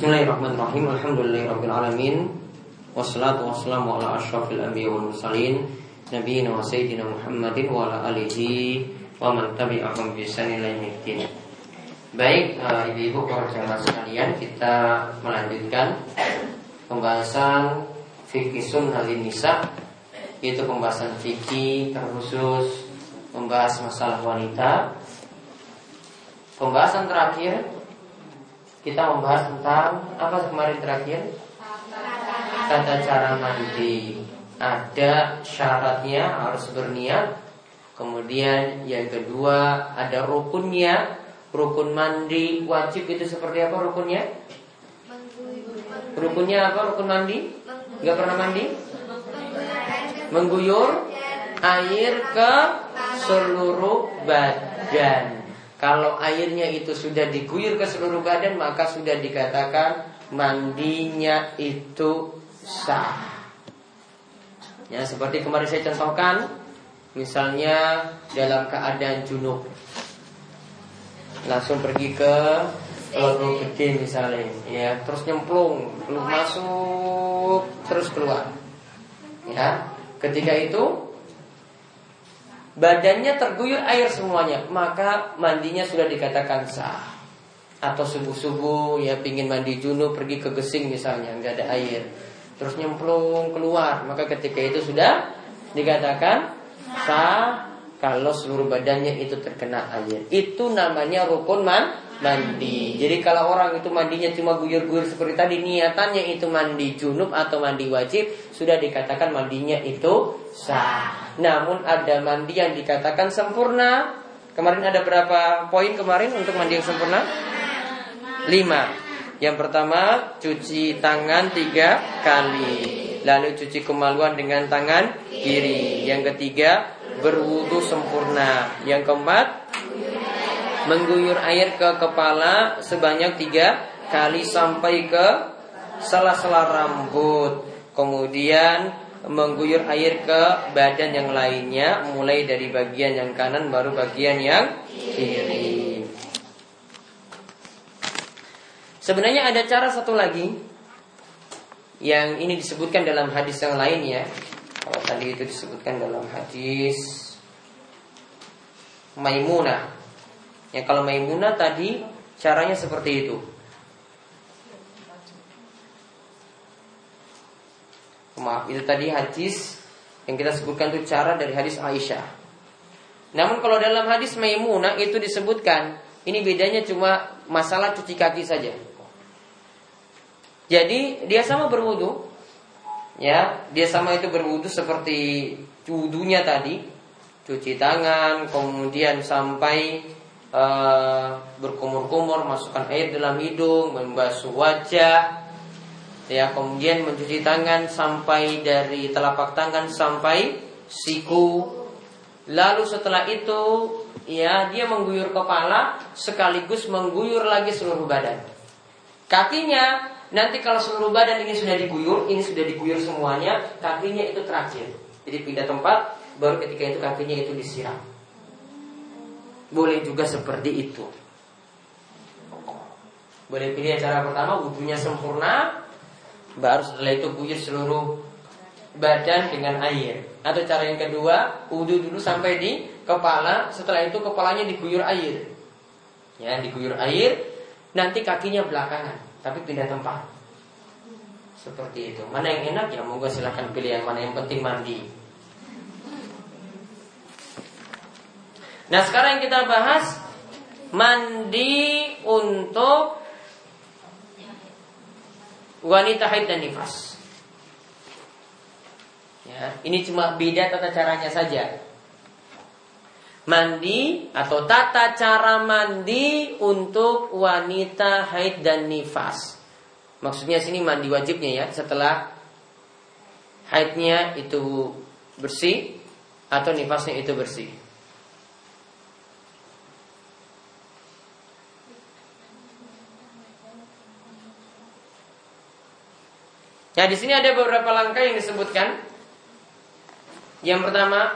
Bismillahirrahmanirrahim. Alhamdulillahirabbil Wassalatu wassalamu ala asyrafil anbiya wal mursalin nabiyina wa sayyidina Muhammadin wa ala alihi wa man tabi'ahum bi ihsan ila Baik, uh, ibu-ibu para jamaah sekalian, kita melanjutkan pembahasan fikih sunnah nisa yaitu pembahasan fikih terkhusus membahas masalah wanita. Pembahasan terakhir kita membahas tentang apa kemarin terakhir? Tata cara mandi. Ada syaratnya harus berniat. Kemudian yang kedua ada rukunnya. Rukun mandi wajib itu seperti apa rukunnya? Rukunnya apa rukun mandi? Gak pernah mandi? Mengguyur air ke seluruh badan. Kalau airnya itu sudah diguyur ke seluruh badan maka sudah dikatakan mandinya itu sah. Ya, seperti kemarin saya contohkan, misalnya dalam keadaan junub, langsung pergi ke telur gede misalnya, ya, terus nyemplung, masuk, terus keluar. Ya, ketika itu badannya terguyur air semuanya, maka mandinya sudah dikatakan sah. Atau subuh-subuh ya pingin mandi junub pergi ke gesing misalnya nggak ada air, terus nyemplung keluar, maka ketika itu sudah dikatakan sah kalau seluruh badannya itu terkena air. Itu namanya rukun man mandi. Jadi kalau orang itu mandinya cuma guyur-guyur seperti tadi niatannya itu mandi junub atau mandi wajib sudah dikatakan mandinya itu sah. Namun ada mandi yang dikatakan sempurna. Kemarin ada berapa poin kemarin untuk mandi yang sempurna? Lima. Yang pertama cuci tangan tiga kali. Lalu cuci kemaluan dengan tangan kiri. Yang ketiga berwudu sempurna. Yang keempat mengguyur air ke kepala sebanyak tiga kali sampai ke sela-sela rambut. Kemudian mengguyur air ke badan yang lainnya mulai dari bagian yang kanan baru bagian yang kiri. Sebenarnya ada cara satu lagi yang ini disebutkan dalam hadis yang lain ya. Kalau tadi itu disebutkan dalam hadis Maimunah. Ya kalau Maimunah tadi caranya seperti itu. Maaf, itu tadi hadis yang kita sebutkan itu cara dari hadis Aisyah. Namun kalau dalam hadis Maimunah itu disebutkan, ini bedanya cuma masalah cuci kaki saja. Jadi dia sama berwudu, ya dia sama itu berwudu seperti wudunya tadi, cuci tangan, kemudian sampai uh, berkumur-kumur, masukkan air dalam hidung, membasuh wajah, ya kemudian mencuci tangan sampai dari telapak tangan sampai siku. Lalu setelah itu ya dia mengguyur kepala sekaligus mengguyur lagi seluruh badan. Kakinya nanti kalau seluruh badan ini sudah diguyur ini sudah diguyur semuanya kakinya itu terakhir. Jadi pindah tempat baru ketika itu kakinya itu disiram boleh juga seperti itu boleh pilih cara pertama wudhunya sempurna Baru setelah itu guyur seluruh badan dengan air. Atau cara yang kedua, wudhu dulu sampai di kepala, setelah itu kepalanya diguyur air. Ya, diguyur air, nanti kakinya belakangan, tapi pindah tempat. Seperti itu. Mana yang enak ya, moga silahkan pilih yang mana yang penting mandi. Nah sekarang yang kita bahas mandi untuk wanita haid dan nifas. Ya, ini cuma beda tata caranya saja. Mandi atau tata cara mandi untuk wanita haid dan nifas. Maksudnya sini mandi wajibnya ya setelah haidnya itu bersih atau nifasnya itu bersih. Nah di sini ada beberapa langkah yang disebutkan. Yang pertama,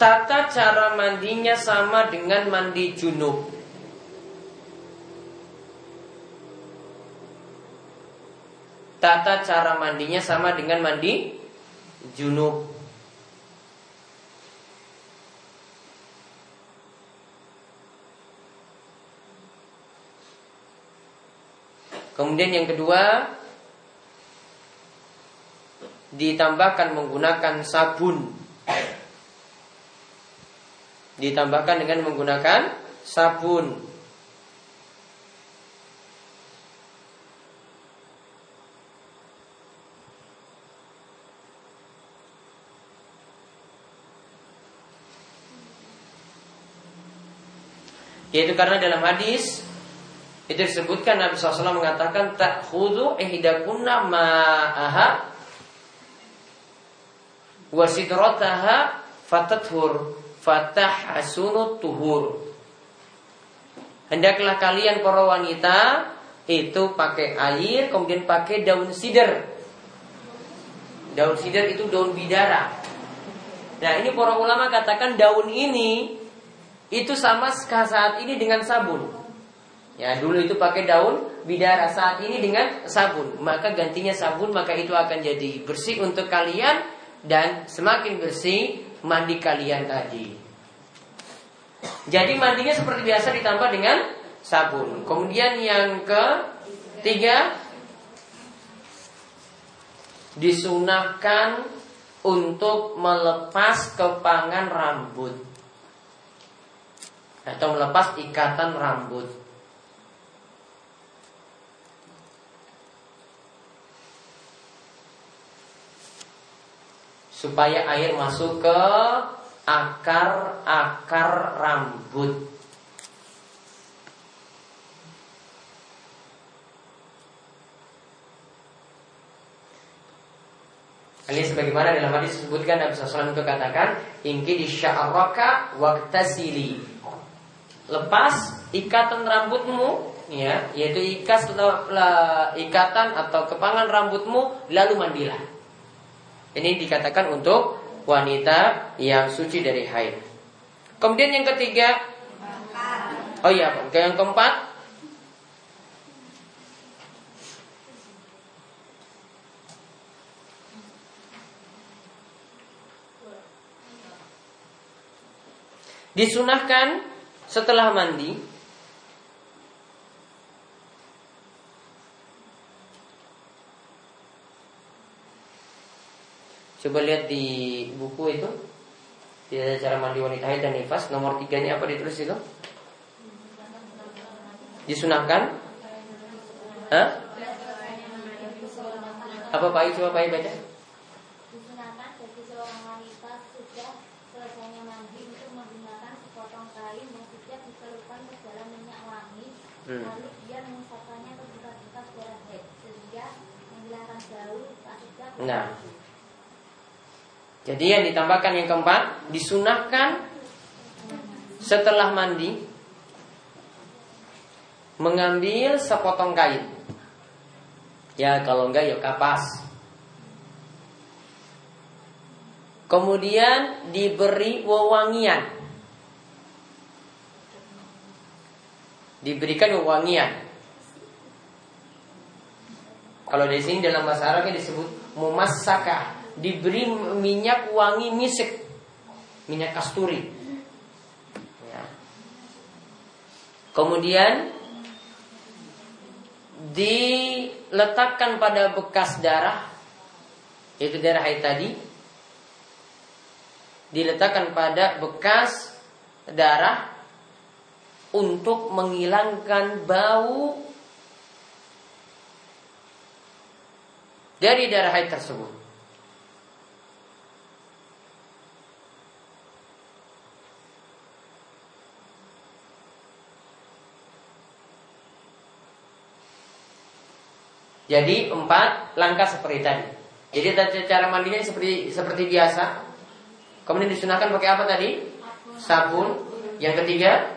Tata cara mandinya sama dengan mandi junub. Tata cara mandinya sama dengan mandi junub. Kemudian yang kedua ditambahkan menggunakan sabun. Ditambahkan dengan menggunakan sabun. Yaitu karena dalam hadis itu disebutkan Nabi SAW mengatakan tak khudu ihdakunna ma'aha wasidrotaha fatathur fatah asunut tuhur. Hendaklah kalian para wanita itu pakai air kemudian pakai daun sider. Daun sider itu daun bidara. Nah ini para ulama katakan daun ini itu sama saat ini dengan sabun. Ya, dulu itu pakai daun bidara, saat ini dengan sabun. Maka gantinya sabun, maka itu akan jadi bersih untuk kalian dan semakin bersih mandi kalian tadi. Jadi mandinya seperti biasa ditambah dengan sabun. Kemudian yang ketiga disunahkan untuk melepas kepangan rambut atau melepas ikatan rambut. Supaya air masuk ke akar-akar rambut. Ini sebagaimana dalam hadis disebutkan Nabi SAW itu katakan di sya'arraka waktasili lepas ikatan rambutmu ya yaitu ikas ikatan atau kepangan rambutmu lalu mandilah ini dikatakan untuk wanita yang suci dari haid. Kemudian yang ketiga. Oh iya yang keempat. Disunahkan setelah mandi Coba lihat di buku itu Tidak ada cara mandi wanita haid dan nifas Nomor tiganya apa ditulis itu? Disunahkan? Hah? Apa Pak Coba Pak baca hmm. lalu dia mengucapkannya ke bekas-bekas darah head sehingga menghilangkan bau akibat nah jadi yang ditambahkan yang keempat disunahkan setelah mandi mengambil sepotong kain. Ya kalau enggak ya kapas. Kemudian diberi wewangian. Diberikan wangian. Kalau di sini dalam bahasa Arabnya disebut mumasaka, diberi minyak wangi misik, minyak kasturi. Ya. Kemudian diletakkan pada bekas darah, yaitu darah haid tadi, diletakkan pada bekas darah untuk menghilangkan bau dari darah haid tersebut. Jadi empat langkah seperti tadi. Jadi cara mandinya seperti seperti biasa. Kemudian disunahkan pakai apa tadi? Sabun. Yang ketiga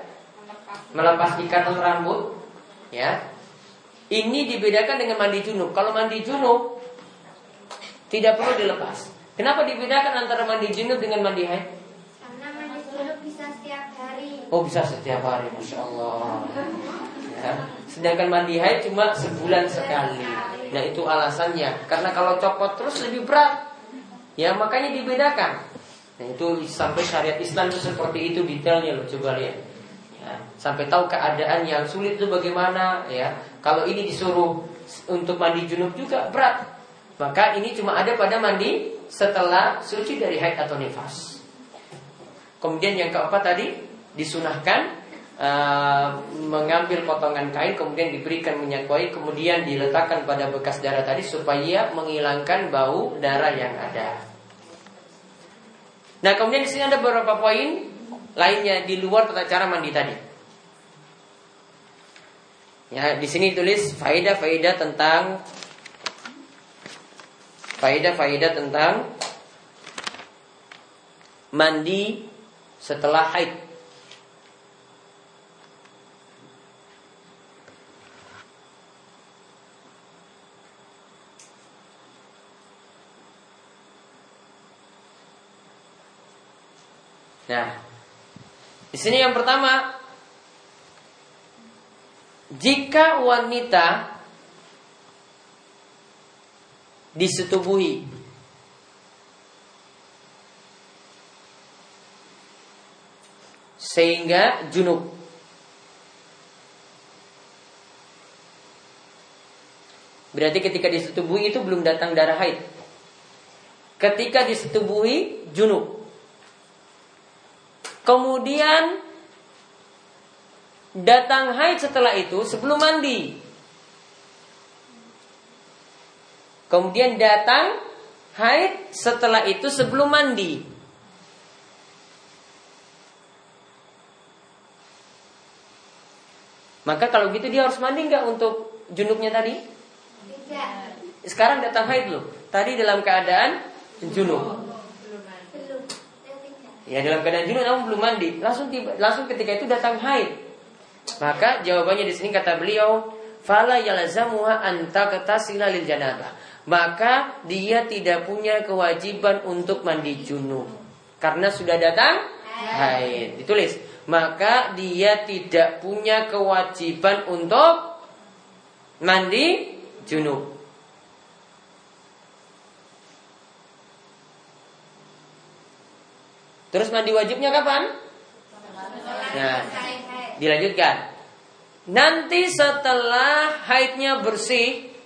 melepas ikatan rambut, ya. Ini dibedakan dengan mandi junub. Kalau mandi junub tidak perlu dilepas. Kenapa dibedakan antara mandi junub dengan mandi haid? Karena bisa setiap hari. Oh bisa setiap hari, masya Allah. Ya. Sedangkan mandi haid cuma sebulan sekali. Nah itu alasannya. Karena kalau copot terus lebih berat. Ya makanya dibedakan. Nah itu sampai syariat Islam itu seperti itu detailnya loh coba lihat. Ya, sampai tahu keadaan yang sulit itu bagaimana ya. Kalau ini disuruh untuk mandi junub juga berat. Maka ini cuma ada pada mandi setelah suci dari haid atau nifas. Kemudian yang keempat tadi disunahkan uh, mengambil potongan kain kemudian diberikan minyak wangi kemudian diletakkan pada bekas darah tadi supaya menghilangkan bau darah yang ada. Nah kemudian di sini ada beberapa poin lainnya di luar tata cara mandi tadi. Ya, di sini tulis faedah-faedah tentang faedah-faedah tentang mandi setelah haid. Nah, di sini yang pertama, jika wanita disetubuhi. Sehingga junub. Berarti ketika disetubuhi itu belum datang darah haid. Ketika disetubuhi junub. Kemudian datang haid setelah itu sebelum mandi. Kemudian datang haid setelah itu sebelum mandi. Maka kalau gitu dia harus mandi nggak untuk junubnya tadi? Tidak. Sekarang datang haid loh. Tadi dalam keadaan junub. Ya dalam keadaan junub namun belum mandi. Langsung tiba, langsung ketika itu datang haid. Maka jawabannya di sini kata beliau, fala yalzamuha anta ketasila lil janabah maka dia tidak punya kewajiban untuk mandi junub karena sudah datang haid. Ditulis, maka dia tidak punya kewajiban untuk mandi junub. Terus mandi wajibnya kapan? Nah, dilanjutkan. Nanti setelah haidnya bersih,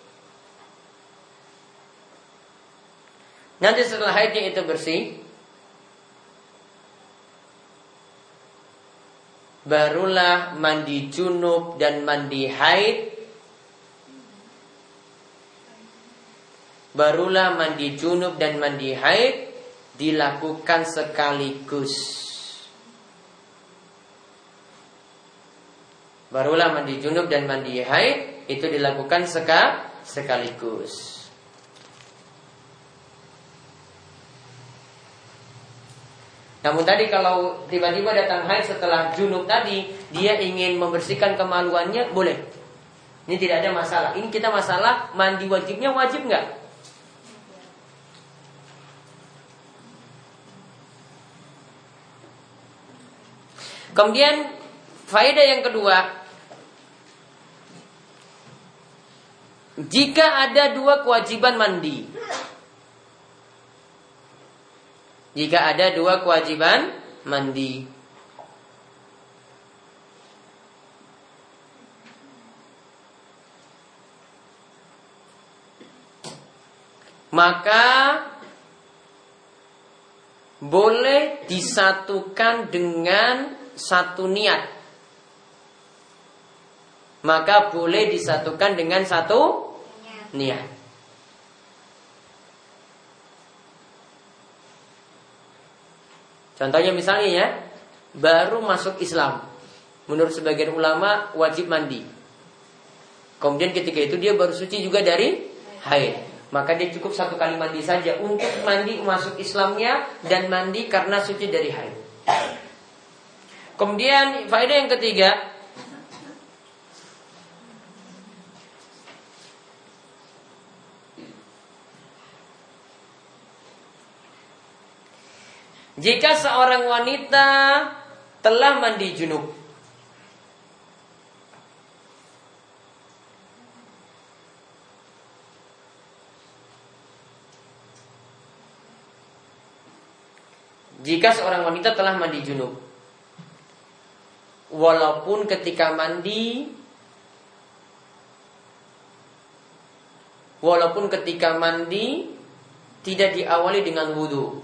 Nanti setelah haidnya itu bersih Barulah mandi junub dan mandi haid Barulah mandi junub dan mandi haid Dilakukan sekaligus Barulah mandi junub dan mandi haid Itu dilakukan sekaligus Namun tadi kalau tiba-tiba datang haid setelah junub tadi, dia ingin membersihkan kemaluannya, boleh. Ini tidak ada masalah. Ini kita masalah mandi wajibnya wajib nggak? Kemudian faedah yang kedua, jika ada dua kewajiban mandi, jika ada dua kewajiban mandi. Maka boleh disatukan dengan satu niat. Maka boleh disatukan dengan satu niat. Contohnya misalnya ya, baru masuk Islam. Menurut sebagian ulama wajib mandi. Kemudian ketika itu dia baru suci juga dari haid. Maka dia cukup satu kali mandi saja untuk mandi masuk Islamnya dan mandi karena suci dari haid. Kemudian faedah yang ketiga, Jika seorang wanita telah mandi junub. Jika seorang wanita telah mandi junub Walaupun ketika mandi Walaupun ketika mandi Tidak diawali dengan wudhu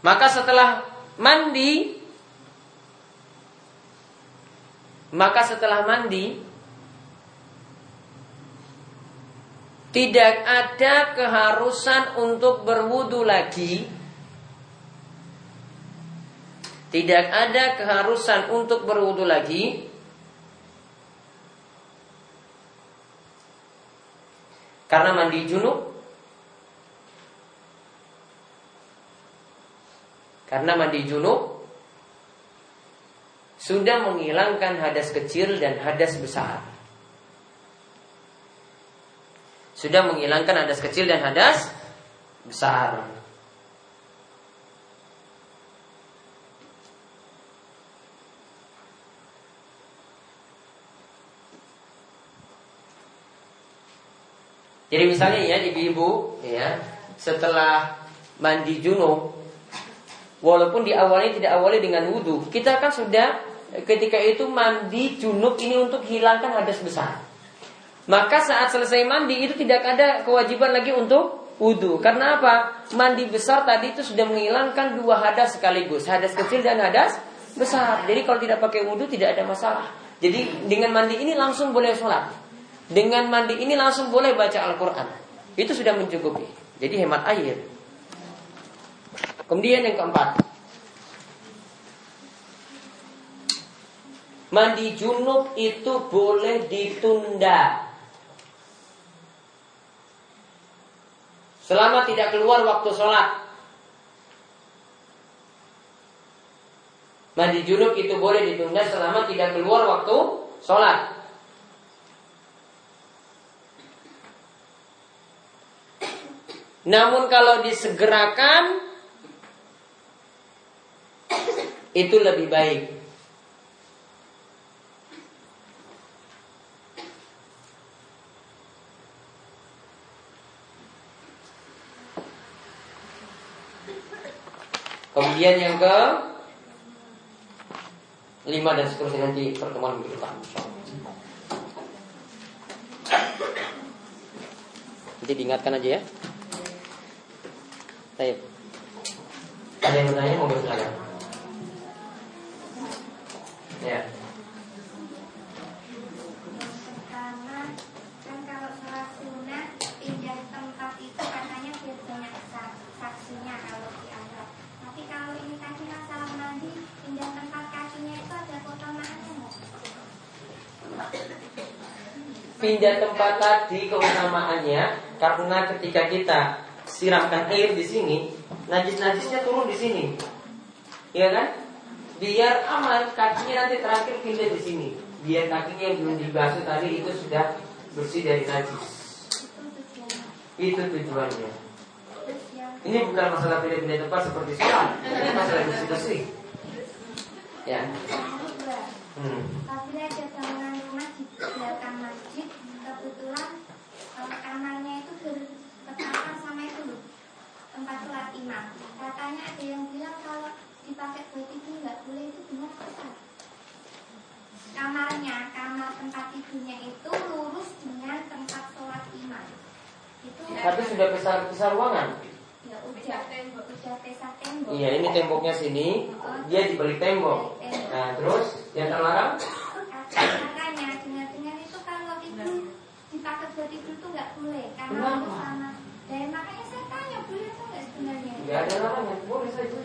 Maka setelah mandi Maka setelah mandi Tidak ada keharusan untuk berwudu lagi. Tidak ada keharusan untuk berwudu lagi. Karena mandi junub. Karena mandi junub. Sudah menghilangkan hadas kecil dan hadas besar sudah menghilangkan hadas kecil dan hadas besar. Jadi misalnya ya ibu-ibu ya setelah mandi junub walaupun diawali tidak awali dengan wudhu kita kan sudah ketika itu mandi junub ini untuk hilangkan hadas besar. Maka saat selesai mandi itu tidak ada kewajiban lagi untuk wudhu. Karena apa? Mandi besar tadi itu sudah menghilangkan dua hadas sekaligus. Hadas kecil dan hadas besar. Jadi kalau tidak pakai wudhu tidak ada masalah. Jadi dengan mandi ini langsung boleh sholat. Dengan mandi ini langsung boleh baca Al-Quran. Itu sudah mencukupi. Jadi hemat air. Kemudian yang keempat. Mandi junub itu boleh ditunda Selama tidak keluar waktu sholat. Mandi junub itu boleh ditunda selama tidak keluar waktu sholat. Namun kalau disegerakan Itu lebih baik Kemudian yang ke lima dan seterusnya nanti pertemuan minggu depan. Nanti diingatkan aja ya. Baik. Ada yang bertanya mau bertanya? Ya. Pindah tempat tadi keutamaannya karena ketika kita siramkan air di sini, najis-najisnya turun di sini. Iya kan? Biar aman kakinya nanti terakhir pindah di sini. Biar kakinya yang belum dibasuh tadi itu sudah bersih dari najis. Itu tujuannya. Ini bukan masalah pindah-pindah tempat seperti sholat, ini masalah bersih-bersih. Ya. Hmm. Apabila ada bangunan rumah di belakang masjid, kebetulan uh, kamarnya itu berdekatan sama itu loh, tempat sholat imam. Katanya ada yang bilang kalau dipakai buat itu nggak boleh itu benar besar. Kamarnya, kamar tempat tidurnya itu lurus dengan tempat sholat imam. Itu Tapi sudah besar besar ruangan. Ya udah, udah besar tembok. Iya, ini temboknya sini, oh, dia dibeli tembok. Nah, terus yang terlarang? Makanya dengar-dengar itu kalau itu dipakai buat tidur itu nggak boleh karena sama. Dan makanya saya tanya boleh atau nggak sebenarnya? Nggak ada larangan, boleh saja.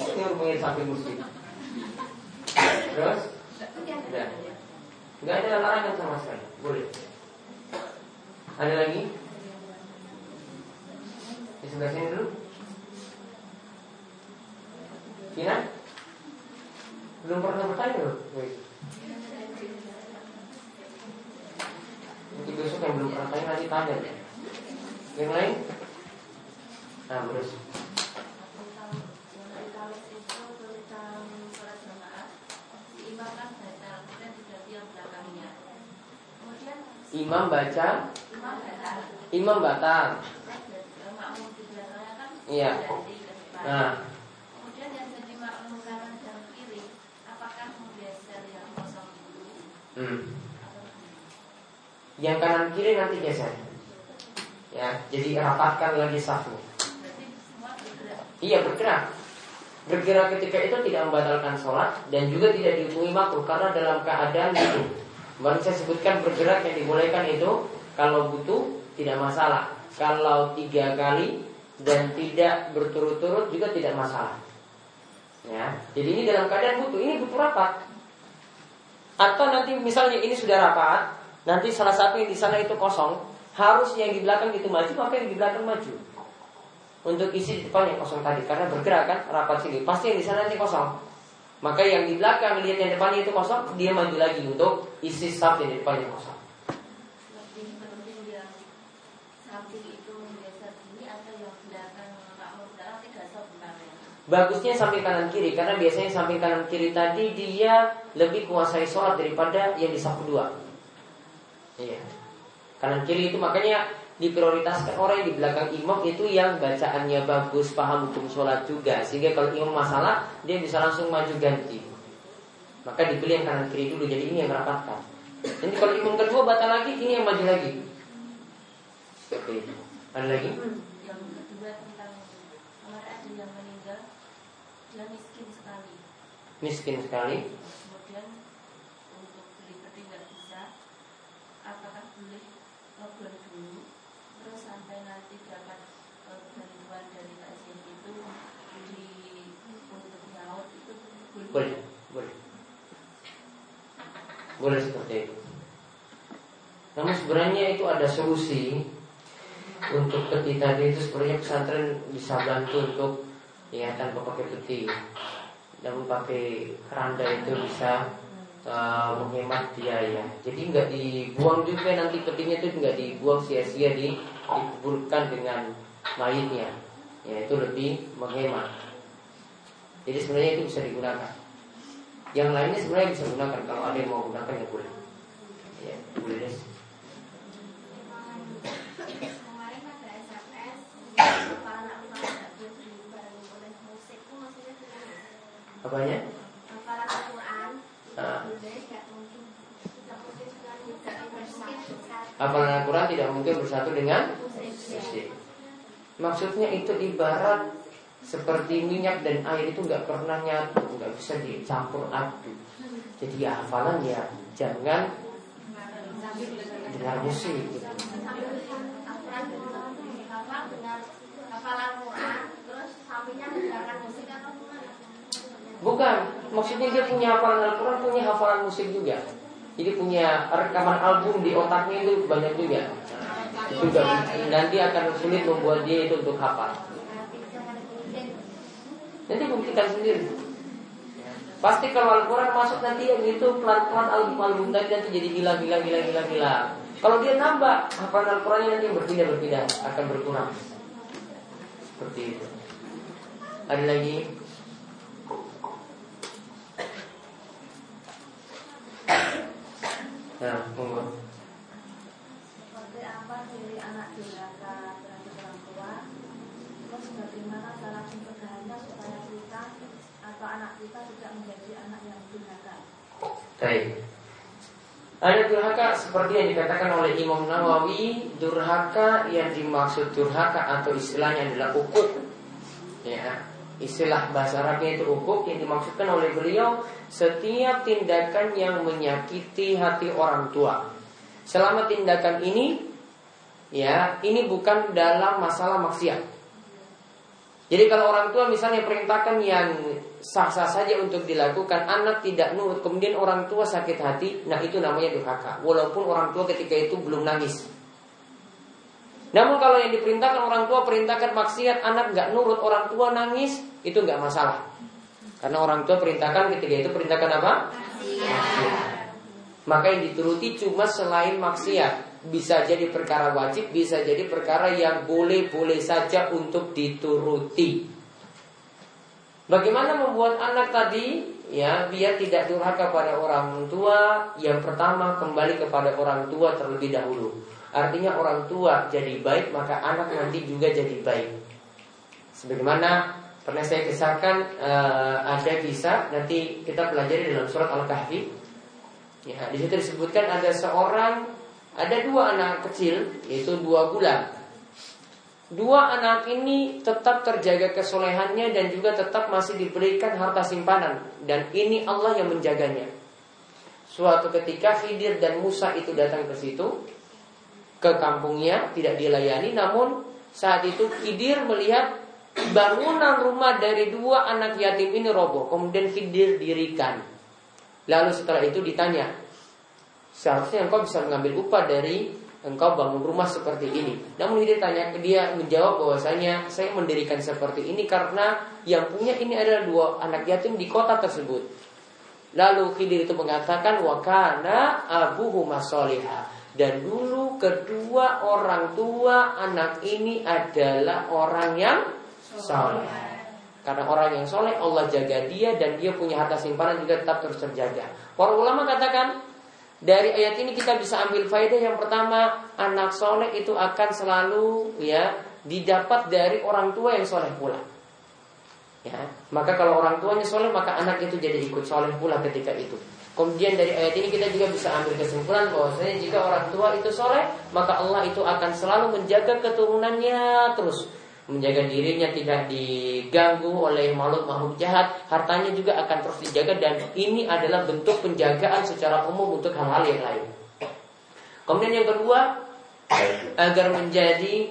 Ini hubungin sampai musik. Terus? Udah. Nggak ada larangan sama sekali, boleh. Ada lagi? Di sebelah sini dulu. Kina? Belum pernah bertanya loh. Nanti besok yang belum pernah tanya nanti tanya ya. Yang lain? Nah, terus. Imam baca Imam batal Iya Nah kanan kiri hmm. Yang kanan kiri nanti geser Ya, jadi rapatkan lagi satu Iya bergerak. Bergerak ketika itu tidak membatalkan sholat Dan juga tidak dihukumi makruh Karena dalam keadaan itu. Baru saya sebutkan bergerak yang dibolehkan itu Kalau butuh tidak masalah. Kalau tiga kali Dan tidak berturut-turut juga tidak masalah. Ya, jadi ini dalam keadaan butuh, ini butuh rapat. Atau nanti misalnya ini sudah rapat, nanti salah satu yang di sana itu kosong, harus yang di belakang itu maju, maka yang di belakang maju. Untuk isi di depan yang kosong tadi, karena bergerak kan rapat sini, pasti yang di sana nanti kosong. Maka yang di belakang lihat yang depannya itu kosong, dia maju lagi untuk isi saf yang di depannya kosong. Yang samping sebenarnya Bagusnya samping kanan kiri karena biasanya samping kanan kiri tadi dia lebih kuasai sholat daripada yang di safu dua. Iya. Kanan kiri itu makanya diprioritaskan orang yang di belakang imam itu yang bacaannya bagus, paham hukum sholat juga. Sehingga kalau imam masalah dia bisa langsung maju ganti. Maka dipilih yang kanan kiri dulu. Jadi ini yang merapatkan. Nanti kalau imam kedua batal lagi, ini yang maju lagi. Seperti itu. Ada lagi? Yang kedua tentang Kemarin ada yang meninggal Dia miskin sekali Miskin sekali. Kemudian untuk beli peti nggak bisa Apakah boleh ngeblon dulu Terus sampai nanti dapat eh, bantuan dari kajian itu di untuk nyaut itu Boleh, boleh. Boleh seperti itu. Namun sebenarnya itu ada solusi untuk peti tadi itu sebenarnya pesantren bisa bantu untuk ya tanpa pakai peti. Namun pakai keranda itu bisa uh, menghemat biaya. Jadi nggak dibuang juga nanti petinya itu nggak dibuang sia-sia di dikuburkan dengan mayitnya. Ya itu lebih menghemat. Jadi sebenarnya itu bisa digunakan. Yang lainnya sebenarnya bisa gunakan kalau ada yang mau gunakan ya boleh. Ya, boleh deh. Kemarin ada SMS Para anak lupa tidak boleh dibarengi oleh musik itu maksudnya gimana? Apanya? Para Al-Quran Ah. boleh nggak mungkin tidak mungkin sekali tidak bersatu Hafalan Al-Quran tidak mungkin bersatu dengan musik musik. Maksudnya itu ibarat seperti minyak dan air itu nggak pernah nyatu, nggak bisa dicampur aduk. Jadi ya hafalan ya jangan dengar musik. Gitu. Bukan, maksudnya dia punya hafalan Al-Quran, punya hafalan musik juga. Jadi punya rekaman album di otaknya itu banyak juga. Juga nanti akan sulit membuat dia itu untuk hafal. Nanti buktikan sendiri. Pasti kalau Al-Quran masuk nanti yang itu pelan-pelan album-album tadi nanti jadi gila, gila, gila, gila, gila. Kalau dia nambah hafalan Al-Qurannya nanti yang berpindah-berpindah akan berkurang. Seperti itu. Ada lagi? Nah, monggo. Seperti apa durhaka terhadap orang tua Terus bagaimana cara pencegahannya supaya kita atau anak kita tidak menjadi anak yang durhaka Baik. Ada durhaka seperti yang dikatakan oleh Imam Nawawi, durhaka yang dimaksud durhaka atau istilahnya adalah ukuk. Ya, istilah bahasa Arabnya itu ukuk yang dimaksudkan oleh beliau setiap tindakan yang menyakiti hati orang tua. Selama tindakan ini ya, ini bukan dalam masalah maksiat. Jadi kalau orang tua misalnya perintahkan yang sah-sah saja untuk dilakukan, anak tidak nurut, kemudian orang tua sakit hati, nah itu namanya durhaka. Walaupun orang tua ketika itu belum nangis. Namun kalau yang diperintahkan orang tua perintahkan maksiat, anak nggak nurut, orang tua nangis, itu nggak masalah. Karena orang tua perintahkan ketika itu perintahkan apa? Maksiat. Maka yang dituruti cuma selain maksiat Bisa jadi perkara wajib Bisa jadi perkara yang boleh-boleh saja untuk dituruti. Bagaimana membuat anak tadi? Ya biar tidak durhaka pada orang tua. Yang pertama kembali kepada orang tua terlebih dahulu. Artinya orang tua jadi baik maka anak nanti juga jadi baik. Sebagaimana pernah saya kisahkan uh, ada kisah nanti kita pelajari dalam surat Al-Kahfi. Ya, di situ disebutkan ada seorang, ada dua anak kecil, yaitu dua bulan. Dua anak ini tetap terjaga kesolehannya dan juga tetap masih diberikan harta simpanan. Dan ini Allah yang menjaganya. Suatu ketika Khidir dan Musa itu datang ke situ, ke kampungnya, tidak dilayani. Namun saat itu Khidir melihat bangunan rumah dari dua anak yatim ini roboh. Kemudian Khidir dirikan. Lalu setelah itu ditanya, seharusnya engkau bisa mengambil upah dari engkau bangun rumah seperti ini. Namun dia tanya dia menjawab bahwasanya saya mendirikan seperti ini karena yang punya ini adalah dua anak yatim di kota tersebut. Lalu Khidir itu mengatakan wakana abuhu masolihah dan dulu kedua orang tua anak ini adalah orang yang soleh. Karena orang yang soleh Allah jaga dia dan dia punya harta simpanan juga tetap terus terjaga. Para ulama katakan dari ayat ini kita bisa ambil faedah yang pertama anak soleh itu akan selalu ya didapat dari orang tua yang soleh pula. Ya, maka kalau orang tuanya soleh maka anak itu jadi ikut soleh pula ketika itu. Kemudian dari ayat ini kita juga bisa ambil kesimpulan bahwasanya jika orang tua itu soleh maka Allah itu akan selalu menjaga keturunannya terus menjaga dirinya tidak diganggu oleh makhluk-makhluk jahat, hartanya juga akan terus dijaga dan ini adalah bentuk penjagaan secara umum untuk hal-hal yang lain. Kemudian yang kedua, agar menjadi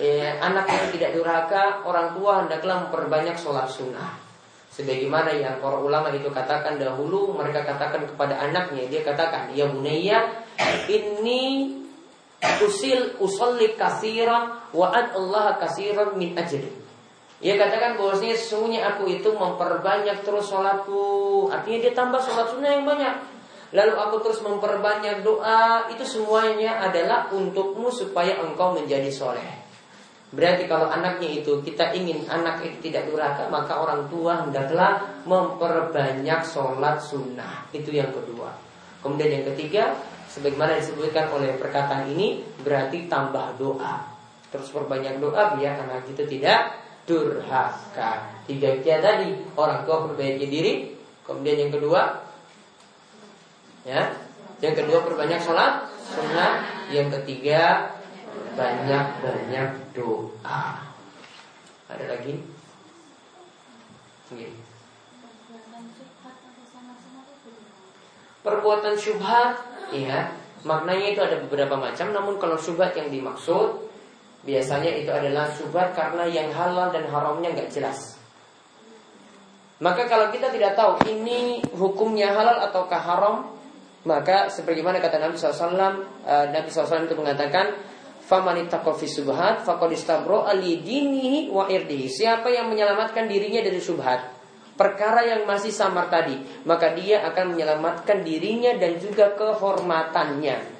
ya, anak yang tidak durhaka, orang tua hendaklah memperbanyak sholat sunnah. Sebagaimana yang para ulama itu katakan dahulu, mereka katakan kepada anaknya, dia katakan, ya bunayya, ini usil usolli kasiran wa an Allah kasiran min ajri. Ia katakan bahwasanya sesungguhnya aku itu memperbanyak terus sholatku. Artinya dia tambah sholat sunnah yang banyak. Lalu aku terus memperbanyak doa. Itu semuanya adalah untukmu supaya engkau menjadi soleh. Berarti kalau anaknya itu kita ingin anak itu tidak durhaka maka orang tua hendaklah memperbanyak sholat sunnah. Itu yang kedua. Kemudian yang ketiga Sebagaimana disebutkan oleh perkataan ini berarti tambah doa. Terus perbanyak doa biar anak itu tidak durhaka. Tiga kia tadi orang tua perbaiki diri. Kemudian yang kedua, ya, yang kedua perbanyak sholat sunnah. Yang ketiga banyak-banyak doa. Ada lagi? Gini. Perbuatan syubhat Iya, maknanya itu ada beberapa macam. Namun kalau subhat yang dimaksud biasanya itu adalah subhat karena yang halal dan haramnya nggak jelas. Maka kalau kita tidak tahu ini hukumnya halal ataukah haram, maka sebagaimana kata Nabi SAW, uh, Nabi SAW itu mengatakan, Famanittaqa subhat faqad istabra ali dinihi wa irdihi. Siapa yang menyelamatkan dirinya dari subhat, perkara yang masih samar tadi, maka dia akan menyelamatkan dirinya dan juga kehormatannya.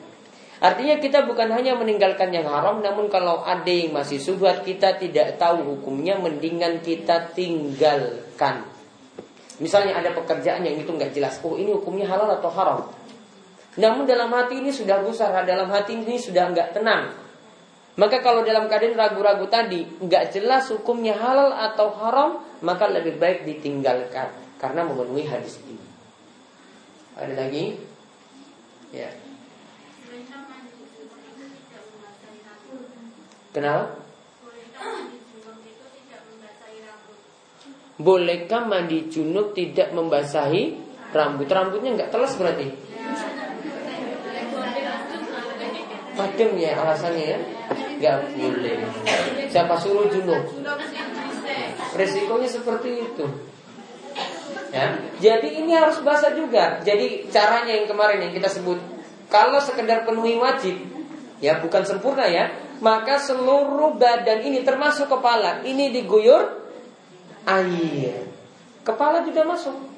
Artinya kita bukan hanya meninggalkan yang haram, namun kalau ada yang masih subhat kita tidak tahu hukumnya, mendingan kita tinggalkan. Misalnya ada pekerjaan yang itu nggak jelas, oh ini hukumnya halal atau haram. Namun dalam hati ini sudah gusar, dalam hati ini sudah nggak tenang. Maka kalau dalam keadaan ragu-ragu tadi nggak jelas hukumnya halal atau haram, maka lebih baik ditinggalkan karena memenuhi hadis ini. Ada lagi? Ya. Kenapa? Bolehkah mandi junub tidak membasahi rambut? Rambutnya nggak telas berarti? Padem ya alasannya ya Gak boleh. Siapa suruh junub Resikonya seperti itu. Ya. Jadi ini harus basah juga. Jadi caranya yang kemarin yang kita sebut Kalau sekedar penuhi wajib Ya bukan sempurna ya Maka seluruh badan ini termasuk kepala. Ini diguyur air. Kepala juga masuk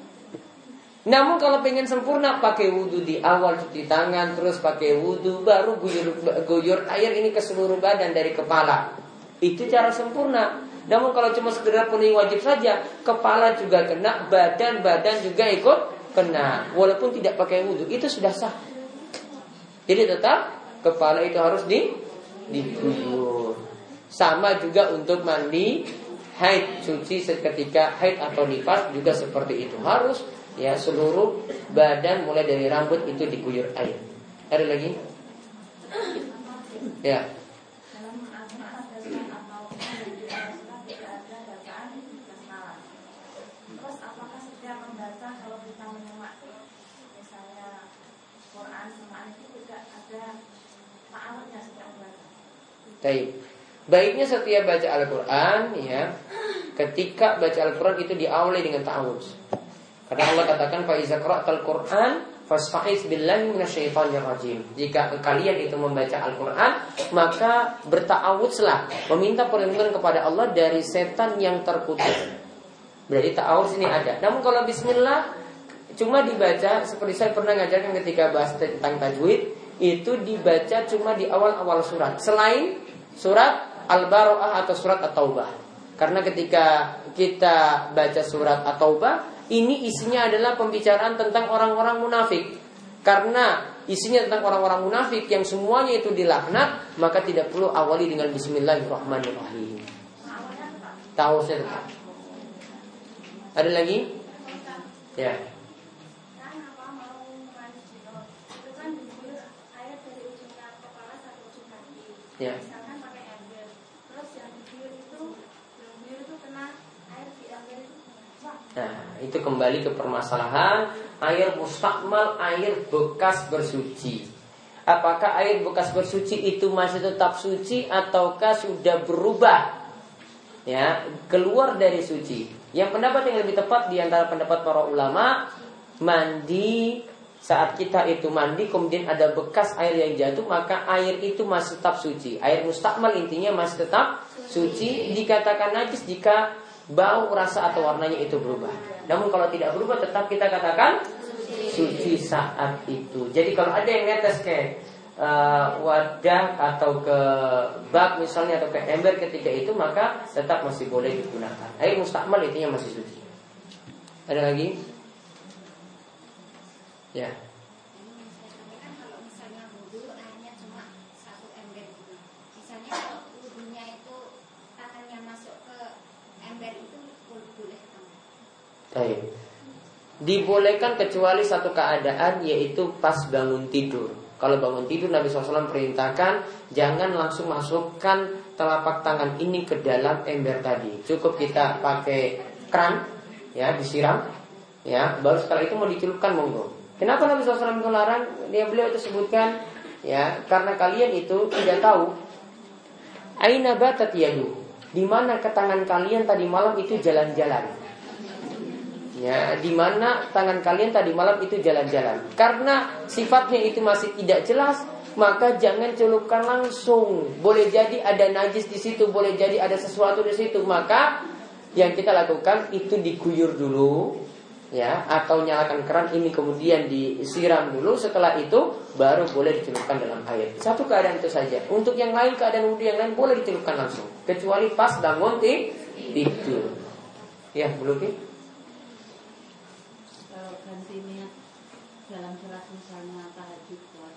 Namun kalau pengen sempurna pakai wudhu di awal cuci tangan terus pakai wudhu baru guyur, guyur air ini ke seluruh badan dari kepala. Itu cara sempurna. Namun kalau cuma sekedar penuhi wajib saja, kepala juga kena, badan-badan juga ikut kena. Walaupun tidak pakai wudhu, itu sudah sah. Jadi tetap kepala itu harus di diguyur. Sama juga untuk mandi haid, cuci seketika haid atau nifas juga seperti itu. Harus ya seluruh badan mulai dari rambut itu diguyur air. Ada lagi? Ya. Baik. Baiknya setiap baca Al-Quran ya Ketika baca Al-Quran itu diawali dengan ta'awudz karena Allah katakan fa Qur'an fasfahiz billahi minasyaitonir rajim. Jika kalian itu membaca Al-Qur'an, maka berta'awudzlah, meminta perlindungan kepada Allah dari setan yang terkutuk. Berarti ta'awudz ini ada. Namun kalau bismillah cuma dibaca seperti saya pernah ngajarkan ketika bahas tentang tajwid, itu dibaca cuma di awal-awal surat. Selain surat Al-Bara'ah atau surat At-Taubah. Karena ketika kita baca surat At-Taubah ini isinya adalah pembicaraan tentang orang-orang munafik. Karena isinya tentang orang-orang munafik yang semuanya itu dilaknat, maka tidak perlu awali dengan Bismillahirrahmanirrahim. Tahu saya tetap. Ada lagi? Ya. Ya. Nah, itu kembali ke permasalahan air mustakmal, air bekas bersuci. Apakah air bekas bersuci itu masih tetap suci ataukah sudah berubah? Ya, keluar dari suci. Yang pendapat yang lebih tepat di antara pendapat para ulama, mandi saat kita itu mandi kemudian ada bekas air yang jatuh maka air itu masih tetap suci. Air mustakmal intinya masih tetap suci dikatakan najis jika bau, rasa atau warnanya itu berubah. Namun kalau tidak berubah tetap kita katakan suci saat itu. Jadi kalau ada yang netes ke uh, wadah atau ke bak misalnya atau ke ember ketika itu maka tetap masih boleh digunakan. Air mustakmal intinya masih suci. Ada lagi? Ya. Baik. Dibolehkan kecuali satu keadaan yaitu pas bangun tidur. Kalau bangun tidur Nabi SAW perintahkan jangan langsung masukkan telapak tangan ini ke dalam ember tadi. Cukup kita pakai keran, ya disiram, ya baru setelah itu mau dicelupkan monggo. Kenapa Nabi SAW itu larang? Dia beliau itu sebutkan ya karena kalian itu tidak tahu aina batat yadu di mana ke tangan kalian tadi malam itu jalan-jalan ya di mana tangan kalian tadi malam itu jalan-jalan. Karena sifatnya itu masih tidak jelas maka jangan celupkan langsung. Boleh jadi ada najis di situ boleh jadi ada sesuatu di situ. Maka yang kita lakukan itu diguyur dulu ya atau nyalakan keran ini kemudian disiram dulu. Setelah itu baru boleh dicelupkan dalam air. Satu keadaan itu saja. Untuk yang lain keadaan wudhu yang lain boleh dicelupkan langsung. Kecuali pas bangun tidur. Ya belum nih dalam surat misalnya tahajud juga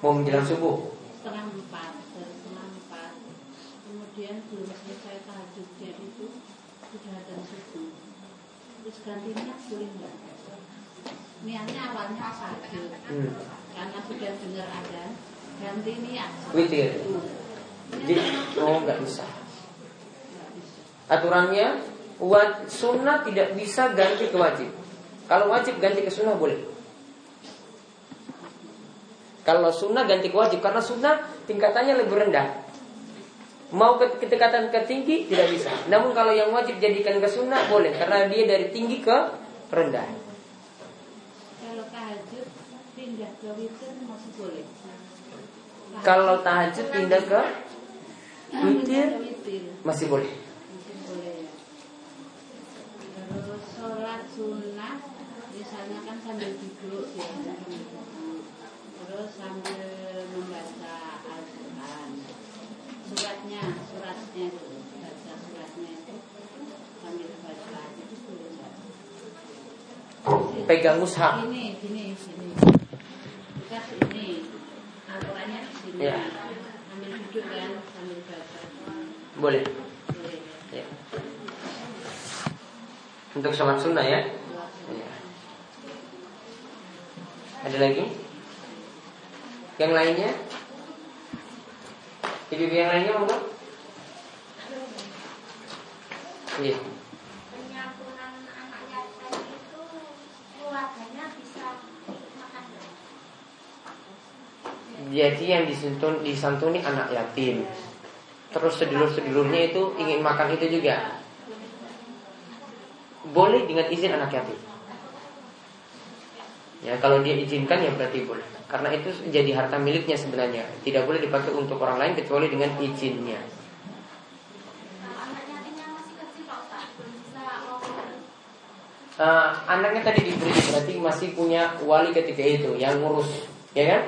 mau menjelang subuh? Setengah empat dari setengah empat. Kemudian belum selesai tahajudnya itu sudah ada subuh. Terus ganti niat boleh nggak? Niatnya awalnya tahajud. Hmm. karena sudah dengar ada ganti niat. Witir. Oh nggak bisa. Aturannya sunnah tidak bisa ganti ke wajib. Kalau wajib ganti ke sunnah boleh. Kalau sunnah ganti ke wajib karena sunnah tingkatannya lebih rendah. Mau ke ketingkatan ke tinggi tidak bisa. Namun kalau yang wajib jadikan ke sunnah boleh karena dia dari tinggi ke rendah. Kalau tahajud pindah ke witir masih boleh. Kalau tahajud pindah ke Witir masih boleh. Ya. Terus sholat sunnah misalnya kan sambil duduk biasanya terus sambil membaca Al-Quran suratnya suratnya itu baca suratnya itu sambil baca itu nggak? Pegang mushaf. Gini, gini, gini. Kita sini. Al-Qurannya di sini. Ya. Sambil duduk kan, sambil baca. Boleh. Boleh. Ya. Untuk sholat sunnah ya. Ya. Ada lagi? Yang lainnya? Ibu-ibu yang lainnya mau nggak? Iya. penyampunan anak yatim itu keluarganya bisa makan Jadi yang disantun, disantuni anak yatim. Terus sedulur-sedulurnya itu ingin makan itu juga. Boleh dengan izin anak yatim. Ya, kalau dia izinkan ya berarti boleh. Karena itu jadi harta miliknya sebenarnya. Tidak boleh dipakai untuk orang lain kecuali dengan izinnya. Eh, anaknya tadi diberi berarti masih punya wali ketika itu yang ngurus, ya kan?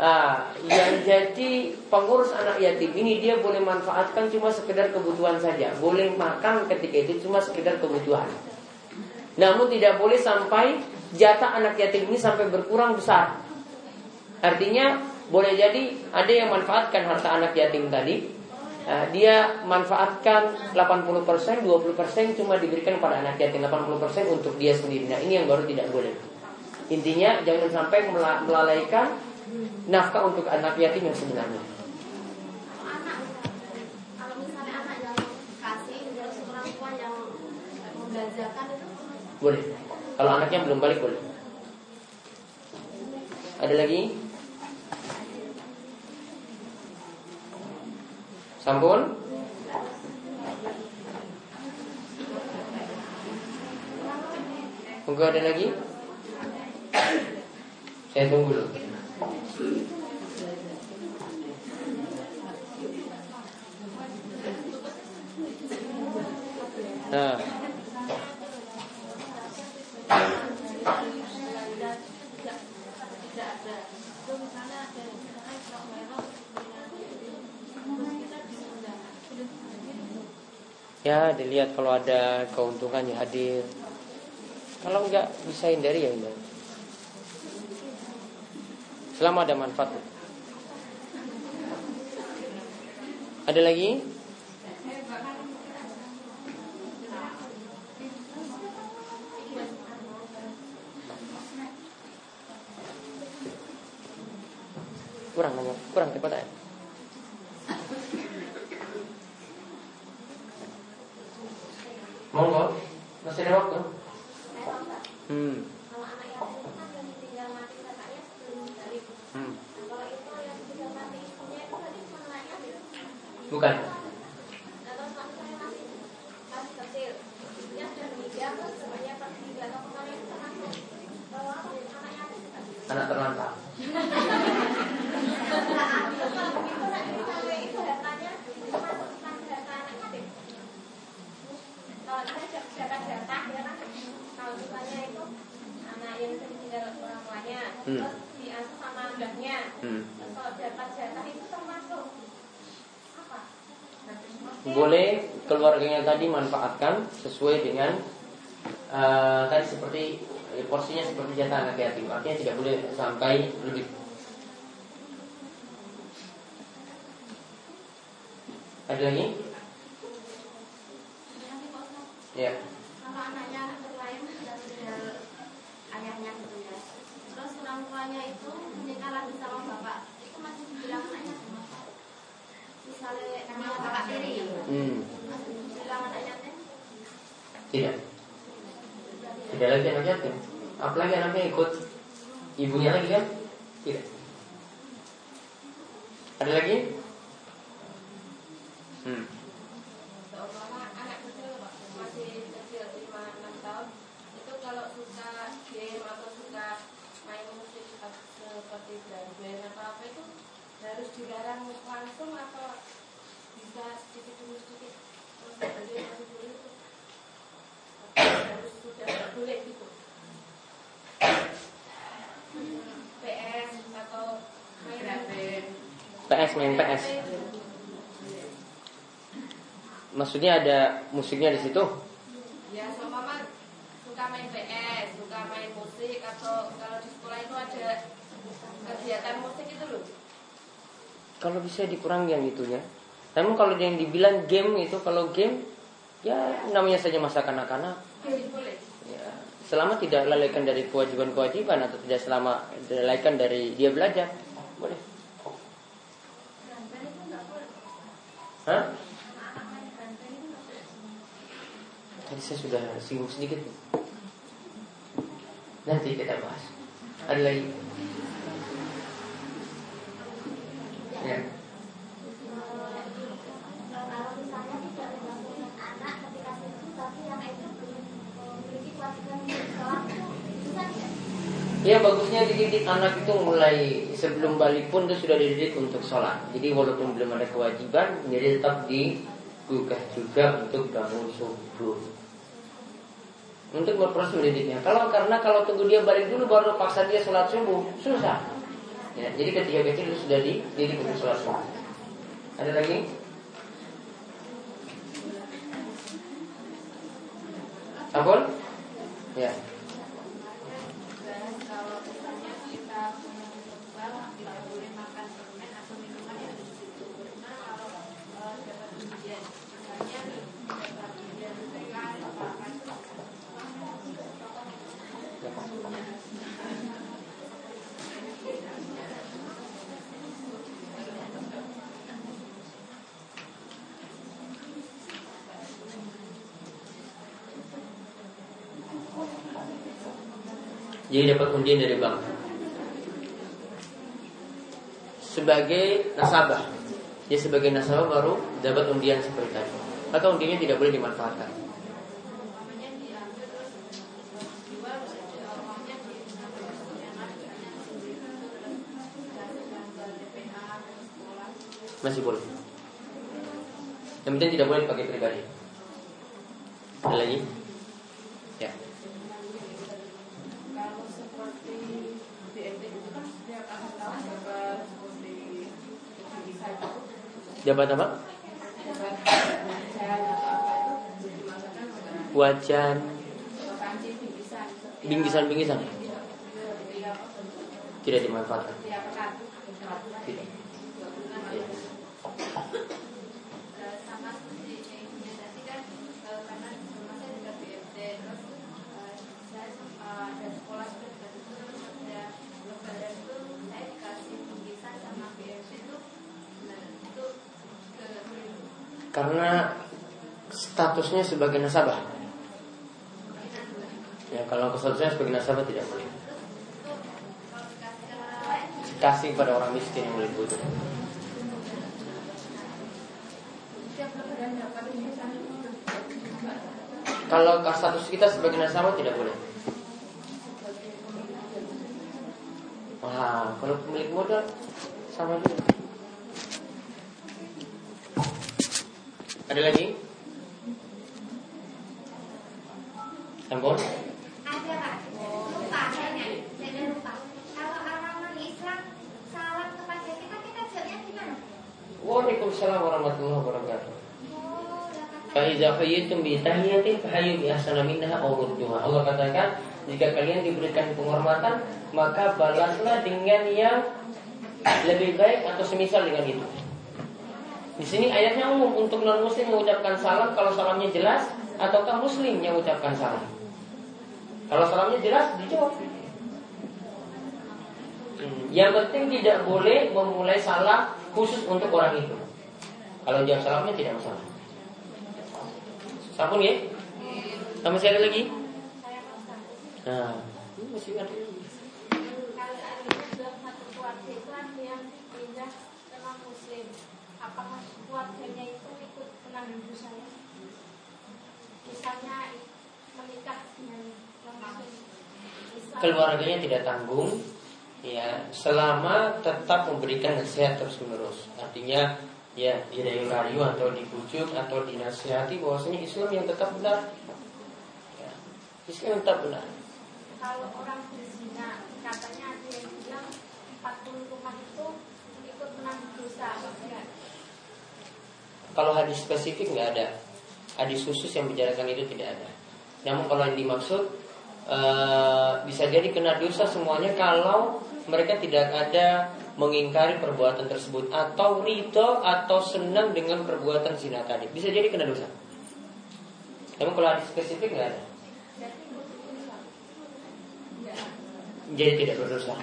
Ah, yang jadi pengurus anak yatim ini dia boleh manfaatkan cuma sekedar kebutuhan saja, boleh makan ketika itu cuma sekedar kebutuhan. Namun tidak boleh sampai jatah anak yatim ini sampai berkurang besar. Artinya boleh jadi ada yang manfaatkan harta anak yatim tadi, Nah, dia manfaatkan 80%, 20% cuma diberikan pada anak yatim, 80% untuk dia sendiri. Nah, ini yang baru tidak boleh. Intinya jangan sampai mela- melalaikan nafkah untuk anak yatim yang sebenarnya. Boleh. Kalau anaknya belum balik boleh. Ada lagi? Sampun? Enggak ada lagi? Saya tunggu dulu. Nah, Ya dilihat kalau ada keuntungan ya hadir. Kalau enggak bisa hindari ya hindari Selama ada manfaat. Ada lagi? Kurang nanya, kurang cepat ya Monggo, masih ada waktu? Hmm, kalau anak yatim itu kan yang ditinggal mati kakaknya sebelum dari hmm. Nah, kalau itu yang ditinggal mati ibunya itu tadi cuma naik ambil Bukan. Nah, terus waktu saya masih masih kecil ibunya sudah meninggal terus semuanya pergi nggak tahu ke mana itu termasuk kalau apa anak yatim Anak terlantar. kalau begitu nanti sampai itu hartanya masuk sampai harta anak yatim kalau kita jatah jatah ya kan kalau misalnya itu anak yang sudah ditinggal orang tuanya Hmm. terus diasuh sama mbahnya Hmm. terus kalau jatah jatah itu termasuk apa Boleh keluarganya tadi manfaatkan sesuai dengan eh, tadi seperti eh, porsinya seperti jatah anak yatim. Artinya tidak boleh sampai lebih. Ada lagi? Ya. kalau anaknya anak berlain dan tinggal ayahnya gitu ya terus tuanya itu menikah lagi sama bapak itu masih dibilang anaknya misalnya namanya bapak tiri Hmm. masih dibilang anaknya Tidak. Tidak lagi anak yatim. Apalagi anaknya ikut ibunya lagi kan? Tidak. Ada lagi? Hmm. seumpama anak kecil Pak, masih kecil lima enam tahun itu kalau suka game atau suka main musik dilarang langsung atau bisa sedikit dulu sedikit harus sudah boleh gitu PS atau main PS main PS. Maksudnya ada musiknya di situ? Ya, so mama suka main PS, suka main musik atau kalau di sekolah itu ada kegiatan musik. Kalau bisa dikurangi yang itunya. Namun kalau yang dibilang game itu kalau game ya namanya saja masa kanak-kanak. Ya, selama tidak lalaikan dari kewajiban-kewajiban atau tidak selama lalaikan dari dia belajar, boleh. Hah? Tadi saya sudah singgung sedikit. Nanti kita bahas. Ada lagi? Ya. kalau misalnya tidak mengganggu anak ketika susu tapi yang itu belum memiliki kewajiban untuk sholat itu bisa tidak? Ya bagusnya dididik anak itu mulai sebelum balik pun itu sudah dididik untuk sholat. Jadi walaupun belum ada kewajiban, jadi tetap digugah juga untuk bangun subuh. Untuk berproses mendidiknya. Kalau karena kalau tunggu dia balik dulu baru paksa dia sholat subuh, susah. Ya, jadi ketika kecil itu sudah dididik untuk sholat subuh. Ada lagi? Apun? Ya. Dan kalau misalnya kita punya kebal tidak boleh makan permen atau minuman yang ada di situ karena kalau eh, dapat ujian misalnya dapat ujian TK atau apa itu Jadi dapat undian dari bank. Sebagai nasabah, dia sebagai nasabah baru dapat undian seperti tadi. Maka undiannya tidak boleh dimanfaatkan. Masih boleh. Yang penting tidak boleh dipakai pribadi. Ada lagi? Ya. kalau seperti BNT itu kan setiap akhir tahun dapat seperti bisa itu Dapat apa? dapat wajan atau apa itu dimasukkan ke Wajan, panci bingkisan setiap- bingkisan-bingkisan. Tidak dimanfaatkan. setiap pekan Tidak. Eh, sama seperti yang punya tadi kan eh, karena di rumah saya juga BMT terus eh, saya sem- eh, ada sekolah juga dekat itu terus ada lebaran itu saya dikasih bingkisan sama BMT itu nah itu ke Karena statusnya sebagai nasabah. Ya, kalau statusnya sebagai nasabah tidak boleh. Kasih pada orang miskin yang lebih butuh. Kalau status kita sebagai nasabah tidak boleh. Wah, kalau pemilik modal sama juga. Ada lagi? Ampun? Ada pak, lupa saya saya lupa. Kalau orang non Islam salam kepada kita kita jawabnya gimana? Waalaikumsalam warahmatullahi wabarakatuh. Oh, Faiza hayyitum bi tahiyatin fahayyu bi ahsana minha aw rudduha. Allah katakan, jika kalian diberikan penghormatan, maka balaslah dengan yang lebih baik atau semisal dengan itu. Di sini ayatnya umum untuk non muslim mengucapkan salam kalau salamnya jelas ataukah muslim yang mengucapkan salam. Kalau salamnya jelas dijawab. Yang penting tidak boleh memulai salam khusus untuk orang itu. Kalau jawab salamnya tidak masalah. Sampun ya? Sama ada lagi? Nah, masih ada. Apakah keluarganya itu ikut menanggung dosanya? Misalnya menikah dengan. Keluarganya tidak tanggung, ya selama tetap memberikan nasihat terus menerus. Artinya ya dirayu-rayu atau dibujuk atau dinasihati bahwasanya Islam yang tetap benar. Ya, Islam yang tetap benar. Kalau orang berzina, katanya ada yang bilang 40 rumah itu ikut menanggung dosa, enggak? Kalau hadis spesifik nggak ada, hadis khusus yang bicarakan itu tidak ada. Namun kalau yang dimaksud eh, bisa jadi kena dosa semuanya kalau mereka tidak ada mengingkari perbuatan tersebut atau ridho atau senang dengan perbuatan zina tadi. Bisa jadi kena dosa. Namun kalau hadis spesifik nggak ada. Jadi tidak berdosa.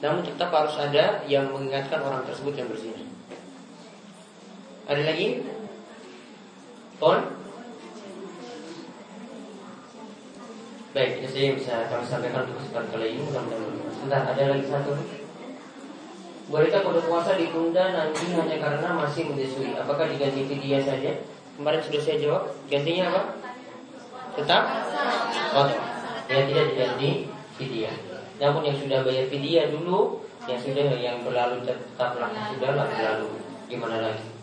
Namun tetap harus ada yang mengingatkan orang tersebut yang berzina. Ada lagi? On? Baik, itu saja yang bisa kami sampaikan untuk kesempatan kali ini. Mudah-mudahan. Sebentar, ada lagi satu. Bolehkah kode puasa ditunda nanti hanya karena masih menyusui? Apakah diganti fidyah saja? Kemarin sudah saya jawab. Gantinya apa? Tetap? Oh, ya tidak diganti fidyah. Namun yang sudah bayar fidyah dulu, yang sudah yang berlalu tetaplah sudahlah berlalu. Gimana lagi?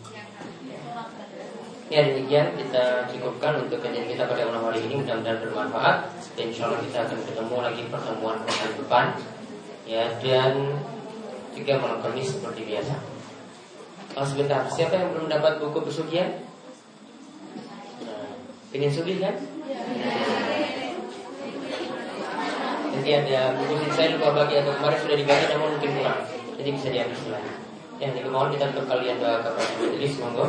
Ya demikian kita cukupkan untuk kajian kita pada malam hari ini mudah-mudahan bermanfaat dan insya Allah kita akan ketemu lagi pertemuan pekan depan ya dan juga malam Kamis seperti biasa. Oh sebentar, siapa yang belum dapat buku pesugihan? Nah, ingin sugih kan? Nanti ada buku saya lupa bagi atau kemarin sudah dibagi namun mungkin kurang, jadi bisa diambil lagi. Yang jadi mohon kita untuk kalian doa kepada majelis monggo.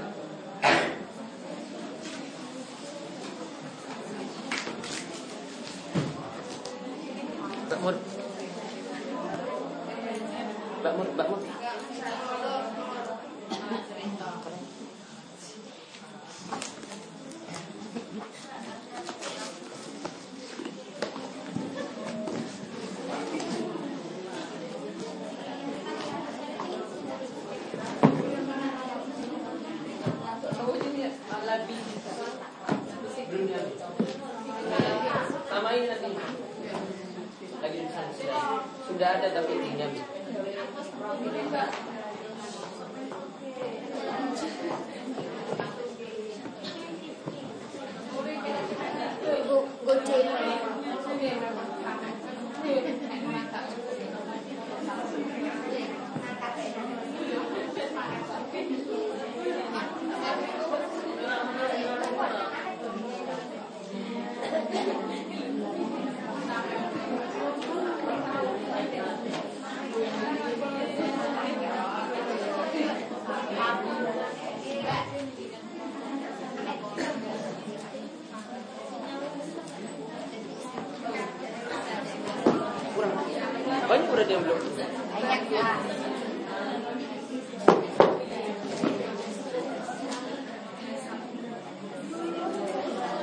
Belum.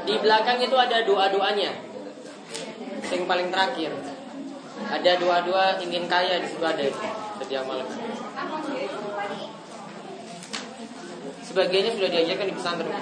Di belakang itu ada doa-doanya. Yang paling terakhir. Ada doa-doa ingin kaya di situ ada itu. Malam. Sebagiannya sudah diajarkan di pesantren.